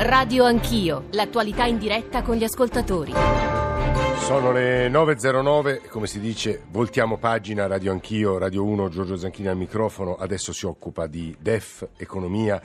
Radio Anch'io, l'attualità in diretta con gli ascoltatori. Sono le 9.09, come si dice, voltiamo pagina, Radio Anch'io, Radio 1, Giorgio Zanchini al microfono, adesso si occupa di DEF, economia,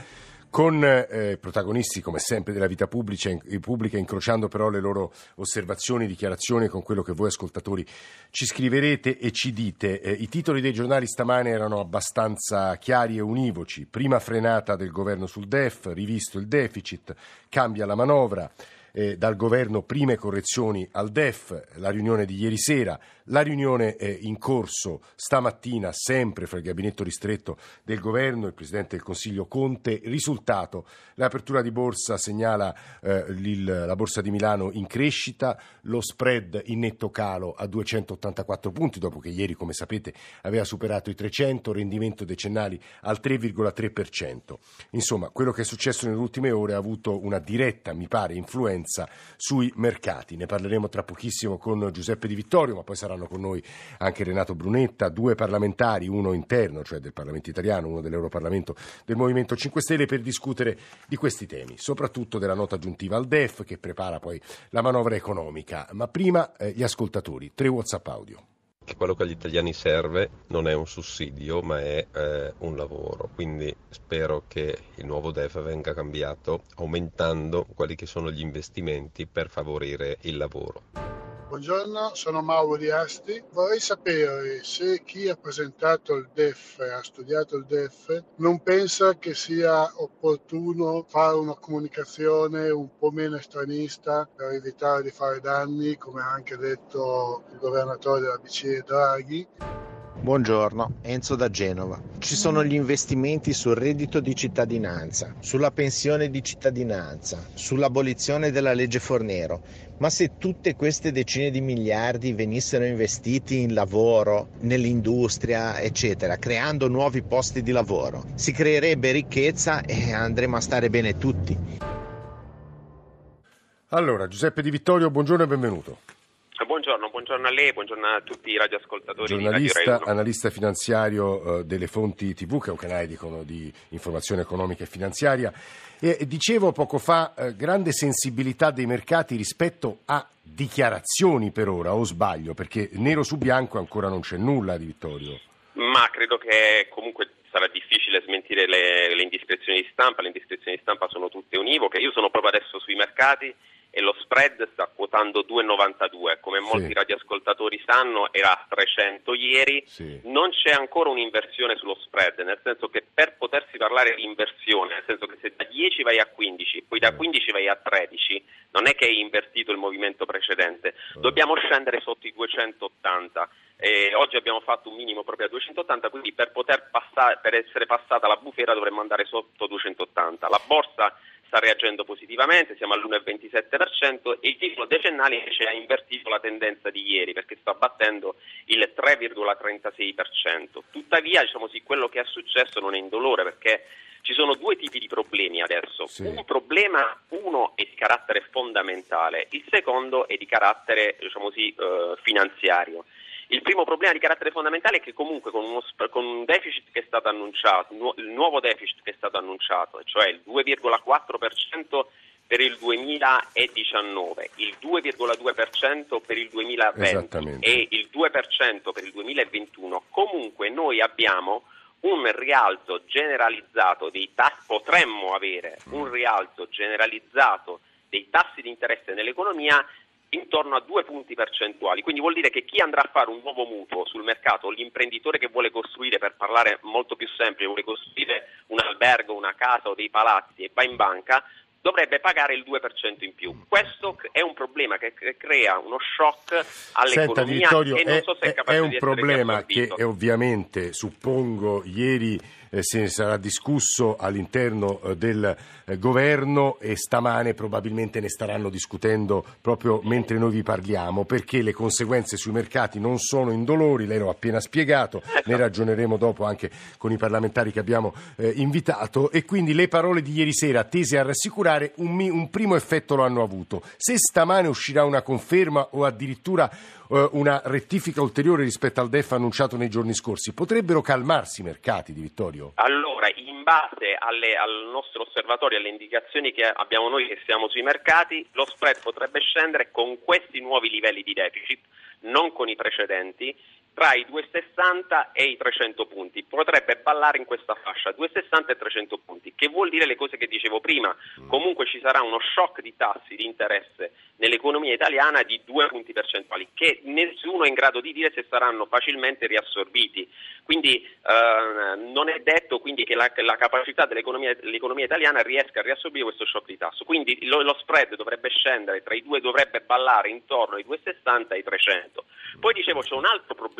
con eh, protagonisti come sempre della vita pubblica, in, pubblica, incrociando però le loro osservazioni, dichiarazioni con quello che voi ascoltatori ci scriverete e ci dite. Eh, I titoli dei giornali stamane erano abbastanza chiari e univoci. Prima frenata del governo sul DEF, rivisto il deficit, cambia la manovra eh, dal governo prime correzioni al DEF, la riunione di ieri sera, la riunione è in corso stamattina sempre fra il gabinetto ristretto del governo, il Presidente del Consiglio Conte. Risultato, l'apertura di borsa segnala eh, il, la borsa di Milano in crescita, lo spread in netto calo a 284 punti dopo che ieri, come sapete, aveva superato i 300, rendimento decennali al 3,3%. Insomma, quello che è successo nelle ultime ore ha avuto una diretta, mi pare, influenza influenza sui mercati. Ne parleremo tra pochissimo con Giuseppe Di Vittorio, ma poi saranno con noi anche Renato Brunetta, due parlamentari, uno interno, cioè del Parlamento italiano, uno dell'Europarlamento del Movimento 5 Stelle, per discutere di questi temi, soprattutto della nota aggiuntiva al DEF che prepara poi la manovra economica. Ma prima eh, gli ascoltatori, tre WhatsApp audio che quello che agli italiani serve non è un sussidio ma è eh, un lavoro, quindi spero che il nuovo DEF venga cambiato aumentando quelli che sono gli investimenti per favorire il lavoro. Buongiorno, sono Mauro di Asti. Vorrei sapere se chi ha presentato il DEF, ha studiato il DEF, non pensa che sia opportuno fare una comunicazione un po' meno estranista per evitare di fare danni, come ha anche detto il governatore della BCE Draghi. Buongiorno, Enzo da Genova. Ci sono gli investimenti sul reddito di cittadinanza, sulla pensione di cittadinanza, sull'abolizione della legge Fornero, ma se tutte queste decine di miliardi venissero investiti in lavoro, nell'industria, eccetera, creando nuovi posti di lavoro, si creerebbe ricchezza e andremo a stare bene tutti. Allora, Giuseppe Di Vittorio, buongiorno e benvenuto. Buongiorno, a lei, buongiorno a tutti i radioascoltatori. Giornalista, analista finanziario eh, delle fonti TV, che è un canale di, di informazione economica e finanziaria. E dicevo poco fa, eh, grande sensibilità dei mercati rispetto a dichiarazioni per ora, o sbaglio, perché nero su bianco ancora non c'è nulla di Vittorio. Ma credo che comunque sarà difficile smentire le, le indiscrezioni di stampa, le indiscrezioni di stampa sono tutte univoche. Io sono proprio adesso sui mercati e lo spread sta quotando 2,92, come molti sì. radioascoltatori sanno era a 300 ieri, sì. non c'è ancora un'inversione sullo spread, nel senso che per potersi parlare di inversione, nel senso che se da 10 vai a 15, poi da 15 vai a 13, non è che hai invertito il movimento precedente, dobbiamo scendere sotto i 280. Eh, oggi abbiamo fatto un minimo proprio a 280, quindi per, poter passare, per essere passata la bufera dovremmo andare sotto 280. La borsa sta reagendo positivamente, siamo all'1,27% e il titolo decennale invece ha invertito la tendenza di ieri perché sta battendo il 3,36%. Tuttavia, diciamo sì, quello che è successo non è indolore perché ci sono due tipi di problemi adesso. Sì. Un problema, uno è di carattere fondamentale, il secondo è di carattere diciamo così, eh, finanziario. Il primo problema di carattere fondamentale è che comunque con, uno, con un deficit che è stato annunciato, il nuovo deficit che è stato annunciato, cioè il 2,4% per il 2019, il 2,2% per il 2020 e il 2% per il 2021, comunque noi abbiamo un rialzo generalizzato dei tassi, potremmo avere un rialzo generalizzato dei tassi di interesse nell'economia intorno a due punti percentuali, quindi vuol dire che chi andrà a fare un nuovo mutuo sul mercato, l'imprenditore che vuole costruire, per parlare molto più semplice, vuole costruire un albergo, una casa o dei palazzi e va in banca, dovrebbe pagare il 2% in più. Questo è un problema che crea uno shock all'economia Senta, e non so se è, è, è un problema che ovviamente suppongo ieri eh, se ne sarà discusso all'interno eh, del eh, governo e stamane probabilmente ne staranno discutendo proprio mentre noi vi parliamo, perché le conseguenze sui mercati non sono indolori, lei lo ha appena spiegato, ne ragioneremo dopo anche con i parlamentari che abbiamo eh, invitato. E quindi le parole di ieri sera tese a rassicurare un, un primo effetto lo hanno avuto. Se stamane uscirà una conferma o addirittura eh, una rettifica ulteriore rispetto al DEF annunciato nei giorni scorsi, potrebbero calmarsi i mercati di Vittorio? Allora, in base alle, al nostro osservatorio, alle indicazioni che abbiamo noi che siamo sui mercati, lo spread potrebbe scendere con questi nuovi livelli di deficit, non con i precedenti, tra i 260 e i 300 punti, potrebbe ballare in questa fascia, 260 e 300 punti, che vuol dire le cose che dicevo prima, mm. comunque ci sarà uno shock di tassi di interesse nell'economia italiana di due punti percentuali, che nessuno è in grado di dire se saranno facilmente riassorbiti. Quindi eh, non è detto quindi, che la, la capacità dell'economia italiana riesca a riassorbire questo shock di tasso. Quindi lo, lo, spread dovrebbe scendere tra i due, dovrebbe ballare intorno ai 2,60 e ai 300. Poi dicevo c'è un altro problema,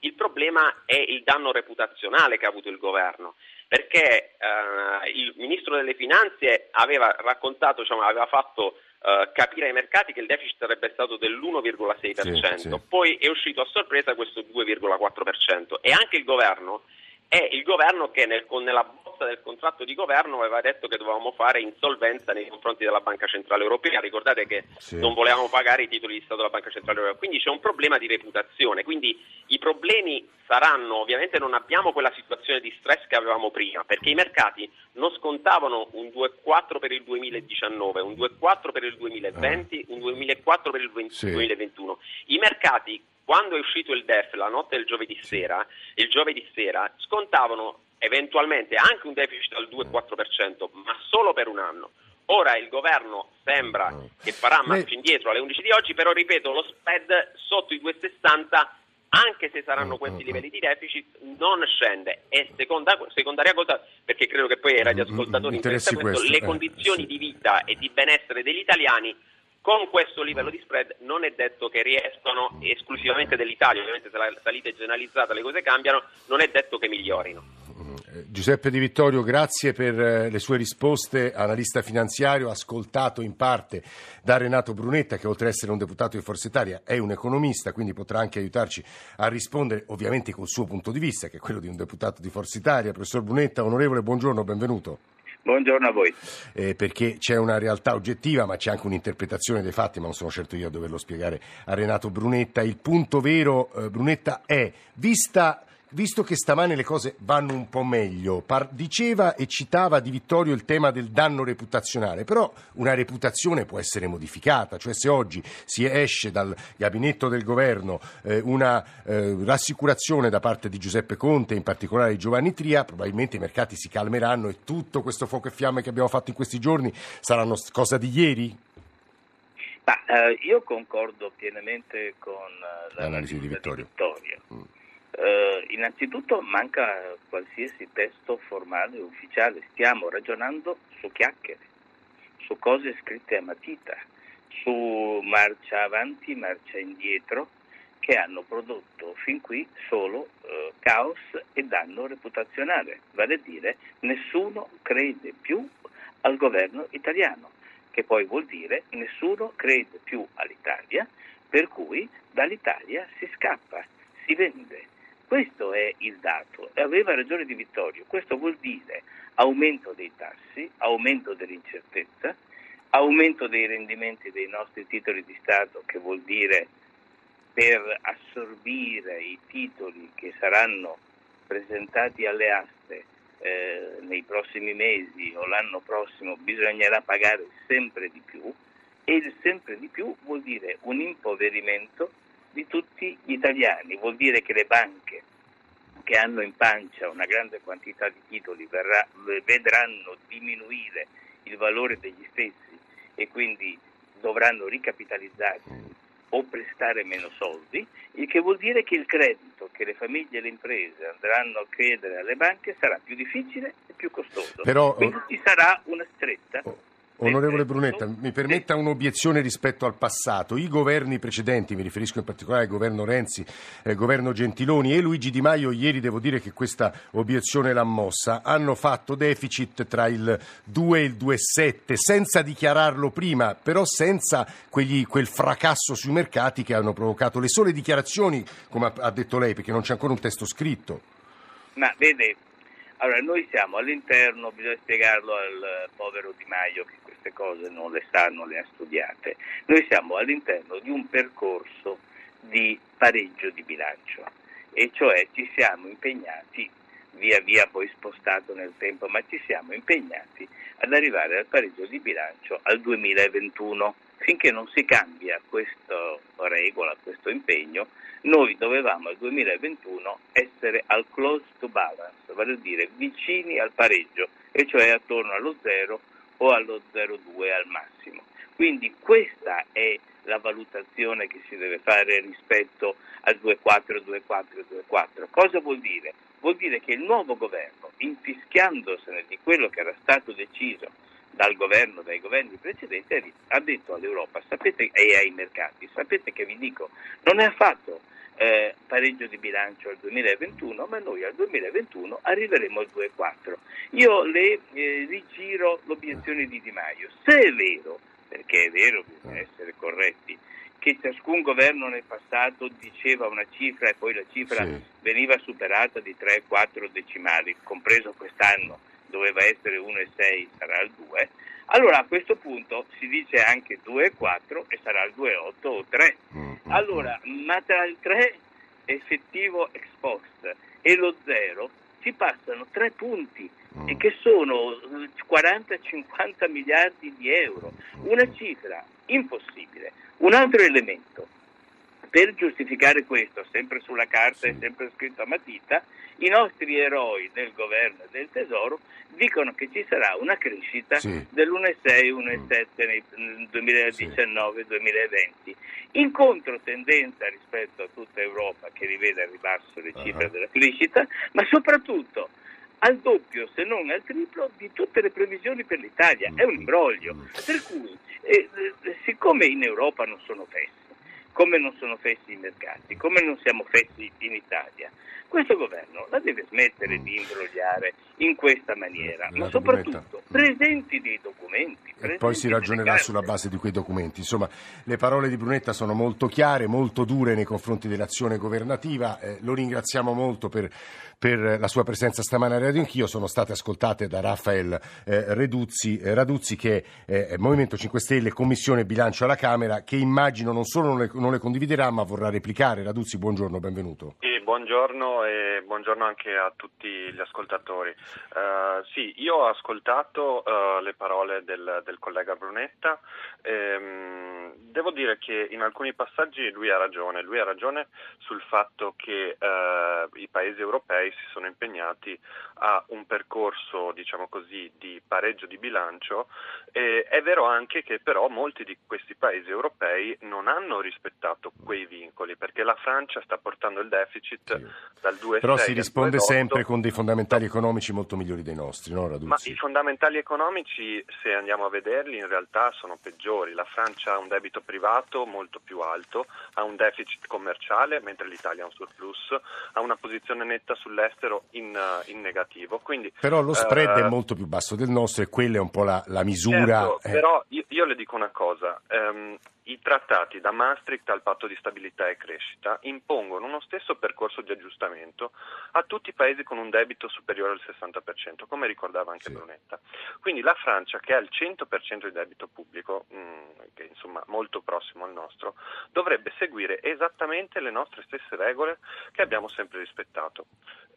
il problema è il danno reputazionale che ha avuto il governo perché eh, il ministro delle finanze aveva raccontato, diciamo, aveva fatto Uh, capire ai mercati che il deficit sarebbe stato dell'1,6%, sì, sì. poi è uscito a sorpresa questo 2,4% e anche il governo è il governo che nel, nella bozza del contratto di governo aveva detto che dovevamo fare insolvenza nei confronti della Banca Centrale Europea. Ricordate che sì. non volevamo pagare i titoli di Stato della Banca Centrale Europea. Quindi c'è un problema di reputazione. Quindi i problemi saranno, ovviamente non abbiamo quella situazione di stress che avevamo prima, perché i mercati non scontavano un 2,4 per il 2019, un 2,4 per il 2020, un 2,4 per il 20, sì. 2021. I mercati quando è uscito il DEF la notte del giovedì sera, il giovedì sera scontavano eventualmente anche un deficit al 2,4%, ma solo per un anno. Ora il governo sembra che farà marcia indietro alle 11 di oggi, però ripeto, lo spread sotto i 2,60 anche se saranno questi livelli di deficit, non scende. E seconda, secondaria cosa, perché credo che poi ai radioascoltatori interessa questo, questo, le eh, condizioni sì. di vita e di benessere degli italiani con questo livello di spread non è detto che riescano esclusivamente dell'Italia, ovviamente se la salita è generalizzata le cose cambiano, non è detto che migliorino. Eh, Giuseppe Di Vittorio, grazie per eh, le sue risposte, analista finanziario, ascoltato in parte da Renato Brunetta che oltre ad essere un deputato di Forza Italia è un economista, quindi potrà anche aiutarci a rispondere ovviamente col suo punto di vista, che è quello di un deputato di Forza Italia. Professor Brunetta, onorevole, buongiorno, benvenuto. Buongiorno a voi. Eh, perché c'è una realtà oggettiva, ma c'è anche un'interpretazione dei fatti, ma non sono certo io a doverlo spiegare a Renato Brunetta. Il punto vero, eh, Brunetta, è vista visto che stamane le cose vanno un po' meglio, par- diceva e citava Di Vittorio il tema del danno reputazionale, però una reputazione può essere modificata, cioè se oggi si esce dal gabinetto del governo eh, una eh, rassicurazione da parte di Giuseppe Conte, in particolare di Giovanni Tria, probabilmente i mercati si calmeranno e tutto questo fuoco e fiamme che abbiamo fatto in questi giorni saranno cosa di ieri? Ma, eh, io concordo pienamente con eh, l'analisi di Vittorio. Di Vittorio. Mm. Eh, innanzitutto manca qualsiasi testo formale e ufficiale, stiamo ragionando su chiacchiere, su cose scritte a matita, su marcia avanti, marcia indietro, che hanno prodotto fin qui solo eh, caos e danno reputazionale, vale a dire nessuno crede più al governo italiano, che poi vuol dire nessuno crede più all'Italia, per cui dall'Italia si scappa, si vende questo è il dato e aveva ragione Di Vittorio. Questo vuol dire aumento dei tassi, aumento dell'incertezza, aumento dei rendimenti dei nostri titoli di Stato, che vuol dire per assorbire i titoli che saranno presentati alle aste eh, nei prossimi mesi o l'anno prossimo bisognerà pagare sempre di più e il sempre di più vuol dire un impoverimento di tutti gli italiani, vuol dire che le banche che hanno in pancia una grande quantità di titoli verrà, vedranno diminuire il valore degli stessi e quindi dovranno ricapitalizzarsi o prestare meno soldi, il che vuol dire che il credito che le famiglie e le imprese andranno a chiedere alle banche sarà più difficile e più costoso. Però, Quindi ci sarà una stretta oh, Onorevole Brunetta, mi permetta un'obiezione rispetto al passato. I governi precedenti, mi riferisco in particolare al governo Renzi, al governo Gentiloni e Luigi Di Maio, ieri devo dire che questa obiezione l'ha mossa, hanno fatto deficit tra il 2 e il 2,7 senza dichiararlo prima, però senza quegli, quel fracasso sui mercati che hanno provocato le sole dichiarazioni, come ha detto lei, perché non c'è ancora un testo scritto. Ma vede, allora, noi siamo all'interno, bisogna spiegarlo al povero Di Maio che queste cose non le sa, non le ha studiate. Noi siamo all'interno di un percorso di pareggio di bilancio e cioè ci siamo impegnati via via poi spostato nel tempo, ma ci siamo impegnati ad arrivare al pareggio di bilancio al 2021. Finché non si cambia questa regola, questo impegno, noi dovevamo al 2021 essere al close to balance, vale a dire vicini al pareggio, e cioè attorno allo 0 o allo 0,2 al massimo. Quindi questa è la valutazione che si deve fare rispetto al 2,4, 2,4, 2,4. Cosa vuol dire? Vuol dire che il nuovo governo, infischiandosene di quello che era stato deciso dal governo, dai governi precedenti, ha detto all'Europa sapete, e ai mercati, sapete che vi dico, non è affatto eh, pareggio di bilancio al 2021, ma noi al 2021 arriveremo al 2,4. Io le eh, rigiro l'obiezione di Di Maio. Se è vero, perché è vero, bisogna essere corretti, che ciascun governo nel passato diceva una cifra e poi la cifra sì. veniva superata di 3-4 decimali, compreso quest'anno doveva essere 1,6, sarà il 2, allora a questo punto si dice anche 2,4 e sarà il 2,8 o 3. Mm-hmm. Allora, ma tra il 3 effettivo ex post e lo 0 ci passano 3 punti mm. e che sono 40-50 miliardi di euro, una cifra impossibile. Un altro elemento, per giustificare questo, sempre sulla carta e sempre scritto a matita, i nostri eroi del governo e del tesoro dicono che ci sarà una crescita sì. dell'1,6-1,7 nel 2019-2020, in controtendenza rispetto a tutta Europa che rivede al ribasso le cifre uh-huh. della crescita, ma soprattutto al doppio, se non al triplo, di tutte le previsioni per l'Italia. È un imbroglio. Per cui, eh, eh siccome in Europa non sono fessi, come non sono fessi i mercati, come non siamo fessi in Italia, questo governo la deve smettere di imbrogliare in questa maniera, la ma soprattutto presenti dei documenti. E poi si ragionerà sulla base di quei documenti. Insomma, le parole di Brunetta sono molto chiare, molto dure nei confronti dell'azione governativa. Eh, lo ringraziamo molto per, per, la sua presenza stamane a Radio Anch'io. Sono state ascoltate da Rafael eh, Reduzzi, eh, Raduzzi, che è Movimento 5 Stelle, Commissione Bilancio alla Camera, che immagino non solo non le, non le condividerà, ma vorrà replicare. Raduzzi, buongiorno, benvenuto. Sì, buongiorno e buongiorno anche a tutti gli ascoltatori. Uh, sì, io ho ascoltato uh, le parole del, del collega Brunetta. Ehm, devo dire che in alcuni passaggi lui ha ragione. Lui ha ragione sul fatto che uh, i paesi europei si sono impegnati a un percorso, diciamo così, di pareggio di bilancio. E è vero anche che però molti di questi paesi europei non hanno rispettato quei vincoli perché la Francia sta portando il deficit sì. dal 2,6 però si risponde sempre con dei fondamentali economici molto migliori dei nostri, no Raduzzi? Ma i fondamentali economici, se andiamo a vederli, in realtà sono peggiori. La Francia ha un debito privato molto più alto, ha un deficit commerciale, mentre l'Italia ha un surplus, ha una posizione netta sull'estero in, in negativo. Quindi, però lo spread uh, è molto più basso del nostro e quella è un po' la, la misura. Certo, eh. Però io, io, le dico una cosa. Um, i trattati da Maastricht al patto di stabilità e crescita impongono uno stesso percorso di aggiustamento a tutti i paesi con un debito superiore al 60%, come ricordava anche sì. Brunetta. Quindi la Francia, che ha il 100% di debito pubblico, mh, mm, che è insomma molto prossimo al nostro, dovrebbe seguire esattamente le nostre stesse regole che abbiamo sempre rispettato.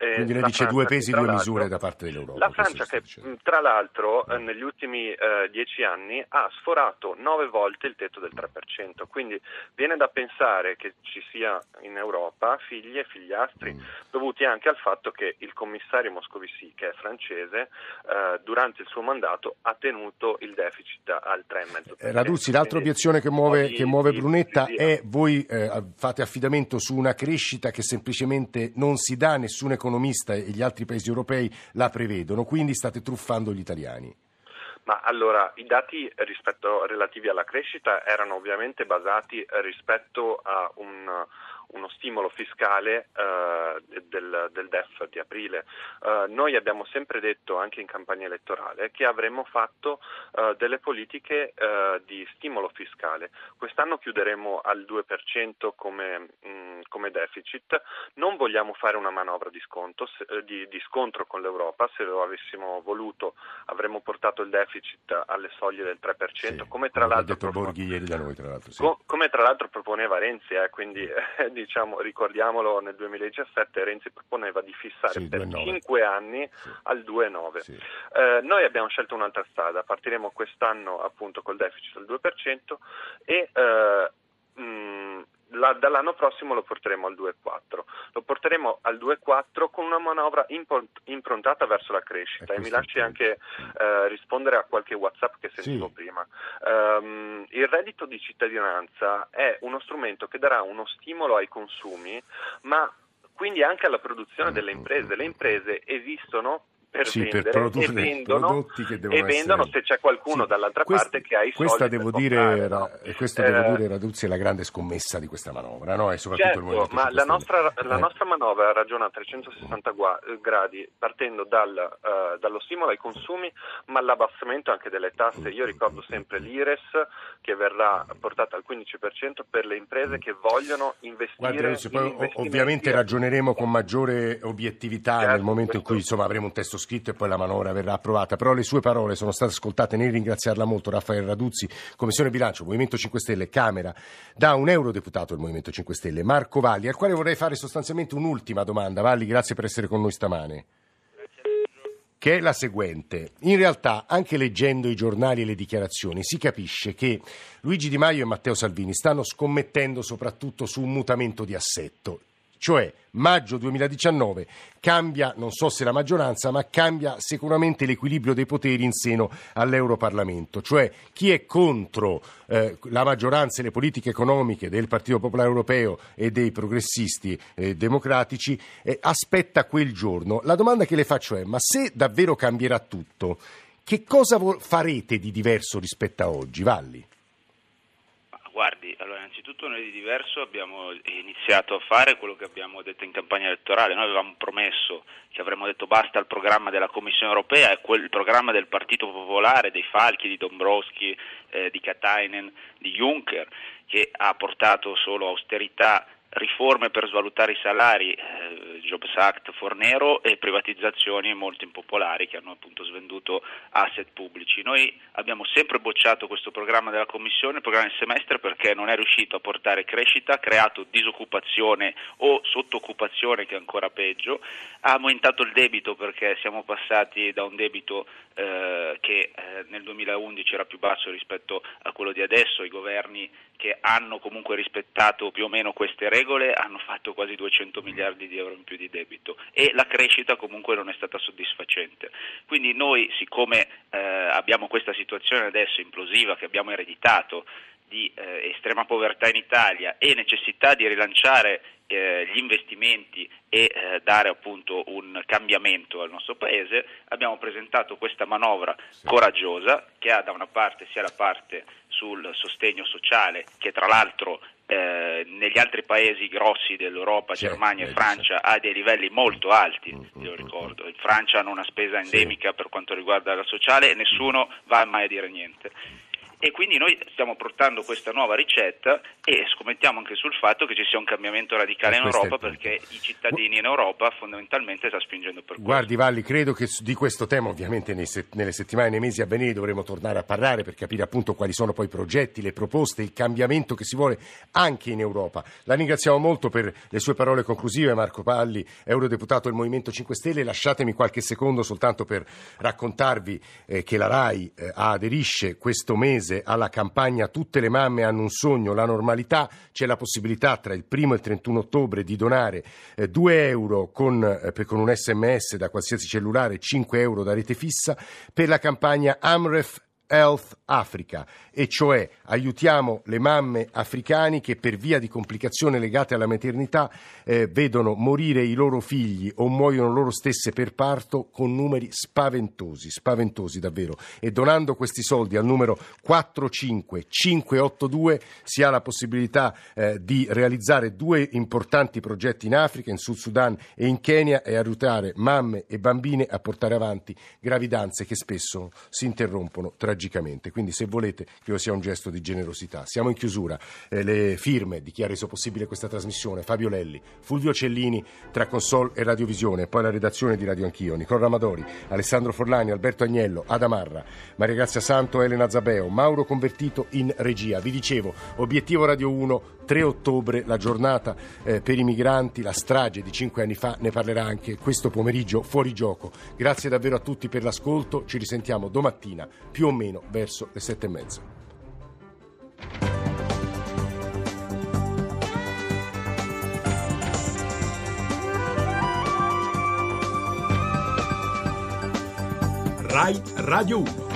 Eh, Quindi lei dice Francia, due pesi, due misure da parte dell'Europa. La Francia che tra l'altro eh, negli ultimi eh, dieci anni ha sforato nove volte il tetto del 3%, quindi viene da pensare che ci sia in Europa figli e figliastri mm. dovuti anche al fatto che il commissario Moscovici, che è francese, eh, durante il suo mandato ha tenuto il deficit al 3,5%. Eh, Raduzzi, l'altra obiezione che muove, che muove Brunetta è voi eh, fate affidamento su una crescita che semplicemente non si dà, nessun economista e gli altri paesi europei la prevedono, quindi state truffando gli italiani. Ma allora i dati rispetto, relativi alla crescita erano ovviamente basati rispetto a un uno stimolo fiscale eh, del, del, DEF di aprile. Eh, noi abbiamo sempre detto, anche in campagna elettorale, che avremmo fatto eh, delle politiche eh, di stimolo fiscale. Quest'anno chiuderemo al 2% come, mh, mm, come, deficit. Non vogliamo fare una manovra di, sconto, se, di, di scontro con l'Europa. Se lo avessimo voluto avremmo portato il deficit alle soglie del 3%, sì, come, tra propone... noi, tra sì. come, tra l'altro proponeva Renzi, eh, quindi eh, diciamo, ricordiamolo, nel 2017 Renzi proponeva di fissare sì, per 5 anni sì. al 2,9. Sì. Eh, noi abbiamo scelto un'altra strada, partiremo quest'anno appunto col deficit al 2% e eh, mh, la, dall'anno prossimo lo porteremo al 2,4. Lo porteremo al 2,4 con una manovra improntata verso la crescita e, e mi lasci anche eh, rispondere a qualche WhatsApp che sentivo sì. prima. Um, il reddito di cittadinanza è uno strumento che darà uno stimolo ai consumi, ma quindi anche alla produzione delle imprese. Le imprese esistono per sì, vendere per e vendono, e vendono se c'è qualcuno sì, dall'altra questa, parte che ha i questa soldi devo dire, comprare, no? e questa eh, devo dire Raduzzi è la grande scommessa di questa manovra no? e soprattutto certo, ma la nostra, la eh. nostra, manovra ragiona a 360 eh, gradi partendo dal, uh, dallo stimolo ai consumi ma l'abbassamento anche delle tasse io ricordo sempre l'IRES che verrà portata al 15% per le imprese che vogliono investire Guarda, poi, ovviamente ragioneremo con maggiore obiettività certo, nel momento in cui insomma, avremo un testo scritto e poi la manovra verrà approvata, però le sue parole sono state ascoltate, nel ringraziarla molto Raffaele Raduzzi, Commissione Bilancio, Movimento 5 Stelle, Camera, da un eurodeputato del Movimento 5 Stelle, Marco Valli, al quale vorrei fare sostanzialmente un'ultima domanda. Valli, grazie per essere con noi stamane che è la seguente. In realtà, anche leggendo i giornali e le dichiarazioni, si capisce che Luigi Di Maio e Matteo Salvini stanno scommettendo soprattutto su un mutamento di assetto cioè maggio 2019 cambia, non so se la maggioranza, ma cambia sicuramente l'equilibrio dei poteri in seno all'Europarlamento, cioè chi è contro eh, la maggioranza e le politiche economiche del Partito Popolare Europeo e dei progressisti eh, democratici eh, aspetta quel giorno. La domanda che le faccio è, ma se davvero cambierà tutto, che cosa farete di diverso rispetto a oggi, Valli? Guardi, allora innanzitutto noi di diverso abbiamo iniziato a fare quello che abbiamo detto in campagna elettorale, noi avevamo promesso che avremmo detto basta al programma della Commissione europea e quel programma del Partito Popolare, dei Falchi, di Dombrovski, eh, di Katainen, di Juncker, che ha portato solo austerità riforme per svalutare i salari, eh, Jobs Act Fornero e privatizzazioni molto impopolari che hanno appunto svenduto asset pubblici. Noi abbiamo sempre bocciato questo programma della Commissione, il programma del semestre, perché non è riuscito a portare crescita, ha creato disoccupazione o sottoccupazione che è ancora peggio, ha aumentato il debito perché siamo passati da un debito eh, che eh, nel 2011 era più basso rispetto a quello di adesso, i governi che hanno comunque rispettato più o meno queste regole hanno fatto quasi 200 miliardi di euro in più di debito e la crescita comunque non è stata soddisfacente. Quindi noi siccome eh, abbiamo questa situazione adesso implosiva che abbiamo ereditato di estrema povertà in Italia e necessità di rilanciare eh, gli investimenti e eh, dare appunto un cambiamento al nostro paese, abbiamo presentato questa manovra sì. coraggiosa che ha da una parte sia la parte sul sostegno sociale che tra l'altro eh, negli altri paesi grossi dell'Europa, sì, Germania e Francia, ha dei livelli molto alti, mm, lo mm, ricordo. In Francia hanno una spesa endemica sì. per quanto riguarda la sociale e nessuno va mai a dire niente e quindi noi stiamo portando questa nuova ricetta e scommettiamo anche sul fatto che ci sia un cambiamento radicale in Europa perché i cittadini in Europa fondamentalmente stanno spingendo per questo. Guardi Valli, credo che di questo tema ovviamente nelle settimane e nei mesi a venire dovremo tornare a parlare per capire appunto quali sono poi i progetti, le proposte, il cambiamento che si vuole anche in Europa. La ringraziamo molto per le sue parole conclusive Marco Palli, eurodeputato del Movimento 5 Stelle. Lasciatemi qualche secondo soltanto per raccontarvi eh, che la RAI eh, aderisce questo mese mese alla campagna Tutte le mamme hanno un sogno, la normalità, c'è la possibilità tra il 1 e il 31 ottobre di donare eh, 2 euro con, eh, con un sms da qualsiasi cellulare, 5 euro da rete fissa per la campagna Amref Health Africa, e cioè aiutiamo le mamme africane che per via di complicazioni legate alla maternità eh, vedono morire i loro figli o muoiono loro stesse per parto con numeri spaventosi, spaventosi davvero. E donando questi soldi al numero 45582 si ha la possibilità eh, di realizzare due importanti progetti in Africa, in Sud Sudan e in Kenya e aiutare mamme e bambine a portare avanti gravidanze che spesso si interrompono tragicamente magicamente. Quindi se volete, credo sia un gesto di generosità. Siamo in chiusura. Eh, le firme di chi ha reso possibile questa trasmissione, Fabio Lelli, Fulvio Cellini tra console e radiovisione, poi la redazione di Radio Anch'io, Nicola Ramadori, Alessandro Forlani, Alberto Agnello, Adamarra, Maria Grazia Santo, Elena Zabeo, Mauro Convertito in regia. Vi dicevo, obiettivo Radio 1, 3 ottobre, la giornata eh, per i migranti, la strage di cinque anni fa, ne parlerà anche questo pomeriggio fuori gioco. Grazie davvero a tutti per l'ascolto, ci risentiamo domattina più o meno verso le sette e mezzo. Rai Radio 1